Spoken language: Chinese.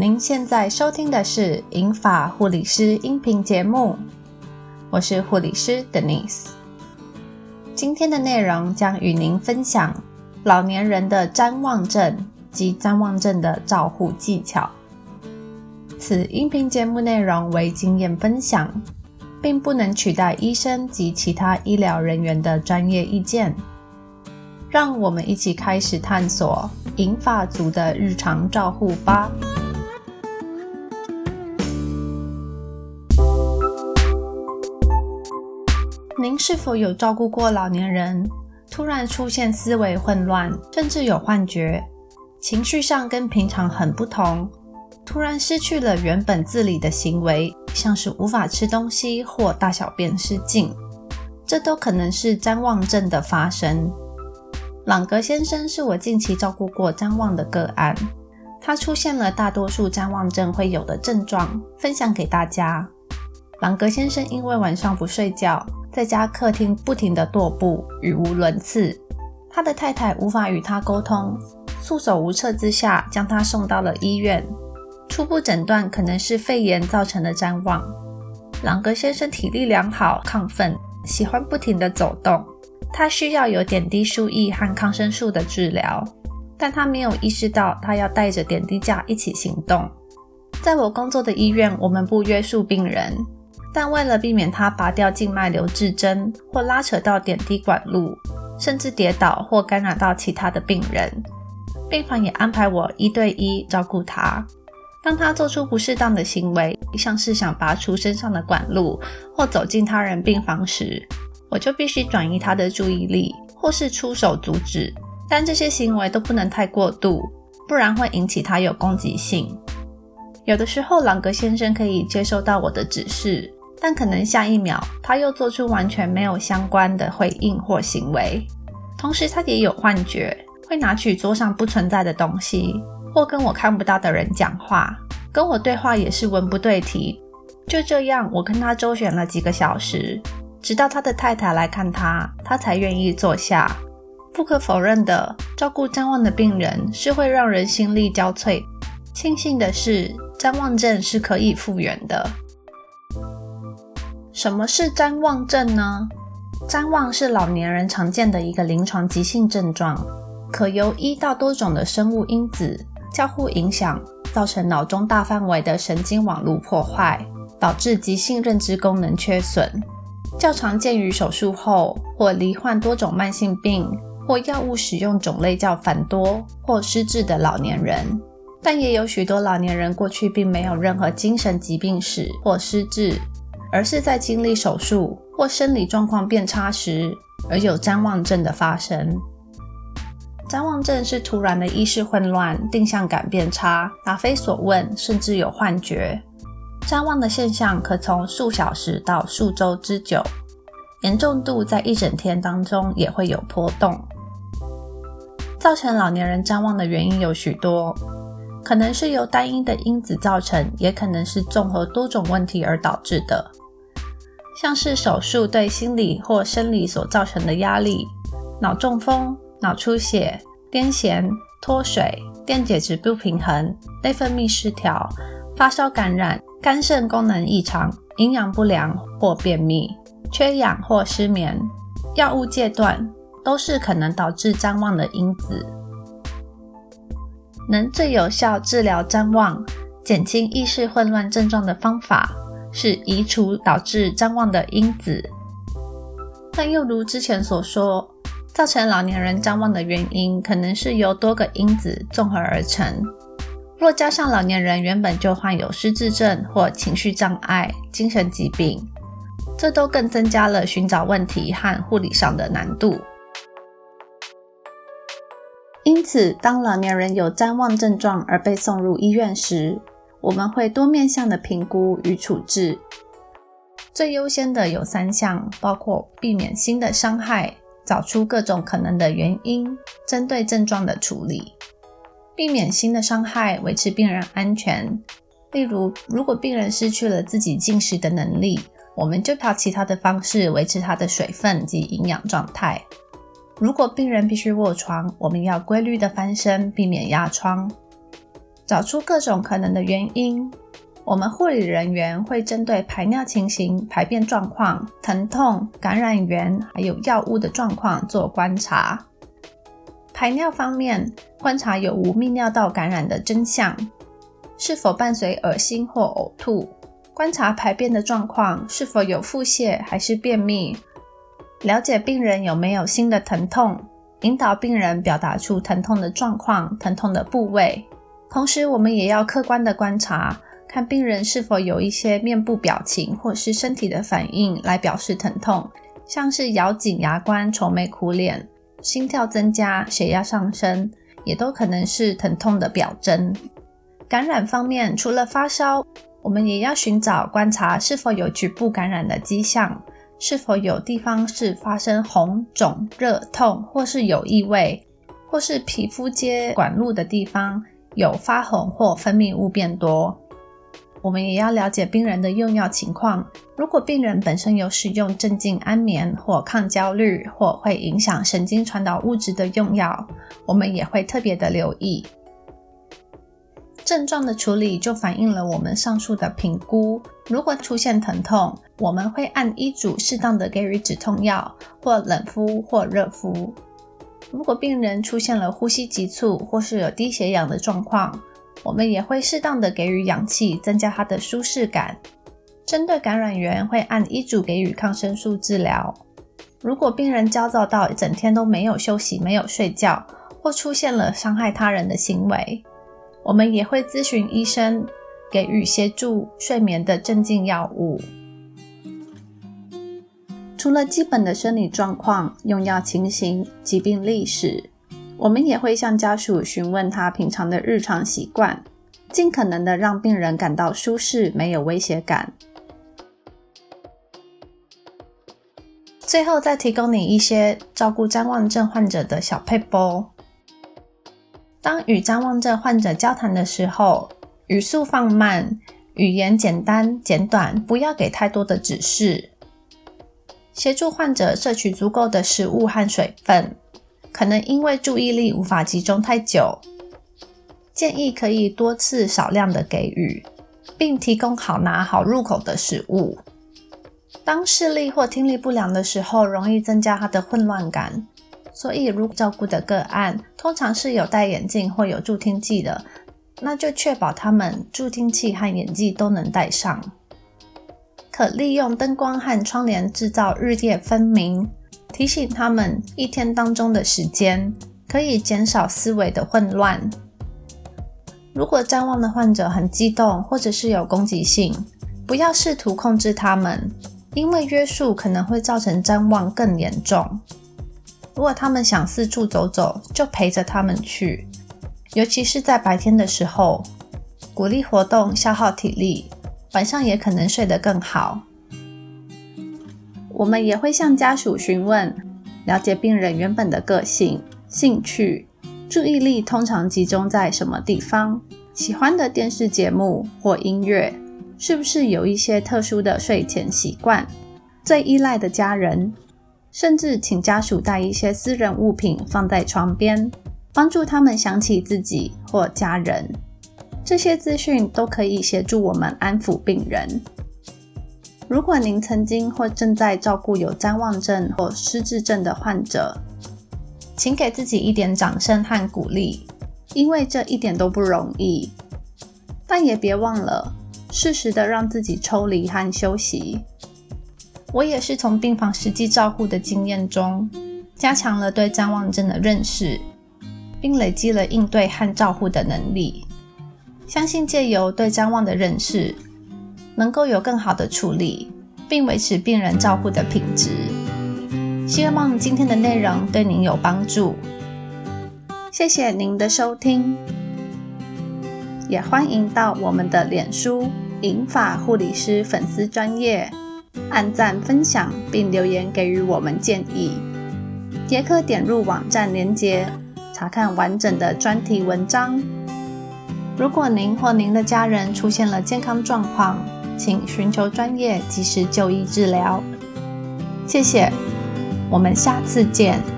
您现在收听的是《银发护理师》音频节目，我是护理师 Denise。今天的内容将与您分享老年人的谵妄症及谵妄症的照护技巧。此音频节目内容为经验分享，并不能取代医生及其他医疗人员的专业意见。让我们一起开始探索银发族的日常照护吧。您是否有照顾过老年人，突然出现思维混乱，甚至有幻觉，情绪上跟平常很不同，突然失去了原本自理的行为，像是无法吃东西或大小便失禁，这都可能是谵妄症的发生。朗格先生是我近期照顾过谵妄的个案，他出现了大多数谵妄症会有的症状，分享给大家。朗格先生因为晚上不睡觉，在家客厅不停地踱步，语无伦次。他的太太无法与他沟通，束手无策之下，将他送到了医院。初步诊断可能是肺炎造成的谵妄。朗格先生体力良好，亢奋，喜欢不停地走动。他需要有点滴输液和抗生素的治疗，但他没有意识到他要带着点滴架一起行动。在我工作的医院，我们不约束病人，但为了避免他拔掉静脉留置针或拉扯到点滴管路，甚至跌倒或干扰到其他的病人，病房也安排我一对一照顾他。当他做出不适当的行为，像是想拔出身上的管路或走进他人病房时，我就必须转移他的注意力，或是出手阻止，但这些行为都不能太过度，不然会引起他有攻击性。有的时候，朗格先生可以接受到我的指示，但可能下一秒他又做出完全没有相关的回应或行为。同时，他也有幻觉，会拿取桌上不存在的东西，或跟我看不到的人讲话，跟我对话也是文不对题。就这样，我跟他周旋了几个小时。直到他的太太来看他，他才愿意坐下。不可否认的，照顾张望的病人是会让人心力交瘁。庆幸的是，张望症是可以复原的。什么是谵妄症呢？谵妄是老年人常见的一个临床急性症状，可由一到多种的生物因子交互影响，造成脑中大范围的神经网络破坏，导致急性认知功能缺损。较常见于手术后或罹患多种慢性病或药物使用种类较繁多或失智的老年人，但也有许多老年人过去并没有任何精神疾病史或失智，而是在经历手术或生理状况变差时而有谵妄症的发生。谵妄症是突然的意识混乱、定向感变差、答非所问，甚至有幻觉。谵妄的现象可从数小时到数周之久，严重度在一整天当中也会有波动。造成老年人谵妄的原因有许多，可能是由单一的因子造成，也可能是综合多种问题而导致的，像是手术对心理或生理所造成的压力、脑中风、脑出血、癫痫、脱水、电解质不平衡、内分泌失调、发烧感染。肝肾功能异常、营养不良或便秘、缺氧或失眠、药物戒断，都是可能导致谵妄的因子。能最有效治疗谵妄、减轻意识混乱症状的方法，是移除导致谵妄的因子。但又如之前所说，造成老年人谵妄的原因，可能是由多个因子综合而成。若加上老年人原本就患有失智症或情绪障碍、精神疾病，这都更增加了寻找问题和护理上的难度。因此，当老年人有谵妄症状而被送入医院时，我们会多面向的评估与处置。最优先的有三项，包括避免新的伤害、找出各种可能的原因、针对症状的处理。避免新的伤害，维持病人安全。例如，如果病人失去了自己进食的能力，我们就靠其他的方式维持他的水分及营养状态。如果病人必须卧床，我们要规律的翻身，避免压疮。找出各种可能的原因。我们护理人员会针对排尿情形、排便状况、疼痛、感染源还有药物的状况做观察。排尿方面，观察有无泌尿道感染的真相，是否伴随恶心或呕吐；观察排便的状况，是否有腹泻还是便秘；了解病人有没有新的疼痛，引导病人表达出疼痛的状况、疼痛的部位。同时，我们也要客观的观察。看病人是否有一些面部表情或是身体的反应来表示疼痛，像是咬紧牙关、愁眉苦脸、心跳增加、血压上升，也都可能是疼痛的表征。感染方面，除了发烧，我们也要寻找观察是否有局部感染的迹象，是否有地方是发生红肿、热痛，或是有异味，或是皮肤接管路的地方有发红或分泌物变多。我们也要了解病人的用药情况。如果病人本身有使用镇静安眠或抗焦虑或会影响神经传导物质的用药，我们也会特别的留意。症状的处理就反映了我们上述的评估。如果出现疼痛，我们会按医嘱适当的给予止痛药，或冷敷或热敷。如果病人出现了呼吸急促或是有低血氧的状况，我们也会适当的给予氧气，增加它的舒适感。针对感染源，会按医嘱给予抗生素治疗。如果病人焦躁到一整天都没有休息、没有睡觉，或出现了伤害他人的行为，我们也会咨询医生，给予协助睡眠的镇静药物。除了基本的生理状况、用药情形、疾病历史。我们也会向家属询问他平常的日常习惯，尽可能的让病人感到舒适，没有威胁感。最后再提供你一些照顾谵妄症患者的小配波。当与张望症患者交谈的时候，语速放慢，语言简单简短，不要给太多的指示。协助患者摄取足够的食物和水分。可能因为注意力无法集中太久，建议可以多次少量的给予，并提供好拿好入口的食物。当视力或听力不良的时候，容易增加他的混乱感，所以如果照顾的个案通常是有戴眼镜或有助听器的，那就确保他们助听器和眼镜都能戴上。可利用灯光和窗帘制造日夜分明。提醒他们一天当中的时间，可以减少思维的混乱。如果谵妄的患者很激动，或者是有攻击性，不要试图控制他们，因为约束可能会造成谵妄更严重。如果他们想四处走走，就陪着他们去，尤其是在白天的时候，鼓励活动消耗体力，晚上也可能睡得更好。我们也会向家属询问，了解病人原本的个性、兴趣、注意力通常集中在什么地方，喜欢的电视节目或音乐，是不是有一些特殊的睡前习惯，最依赖的家人，甚至请家属带一些私人物品放在床边，帮助他们想起自己或家人。这些资讯都可以协助我们安抚病人。如果您曾经或正在照顾有谵妄症或失智症的患者，请给自己一点掌声和鼓励，因为这一点都不容易。但也别忘了适时的让自己抽离和休息。我也是从病房实际照护的经验中，加强了对谵妄症的认识，并累积了应对和照护的能力。相信借由对谵妄的认识。能够有更好的处理，并维持病人照护的品质。希望今天的内容对您有帮助。谢谢您的收听，也欢迎到我们的脸书“银发护理师”粉丝专业按赞分享，并留言给予我们建议。也可点入网站连接，查看完整的专题文章。如果您或您的家人出现了健康状况，请寻求专业及时就医治疗。谢谢，我们下次见。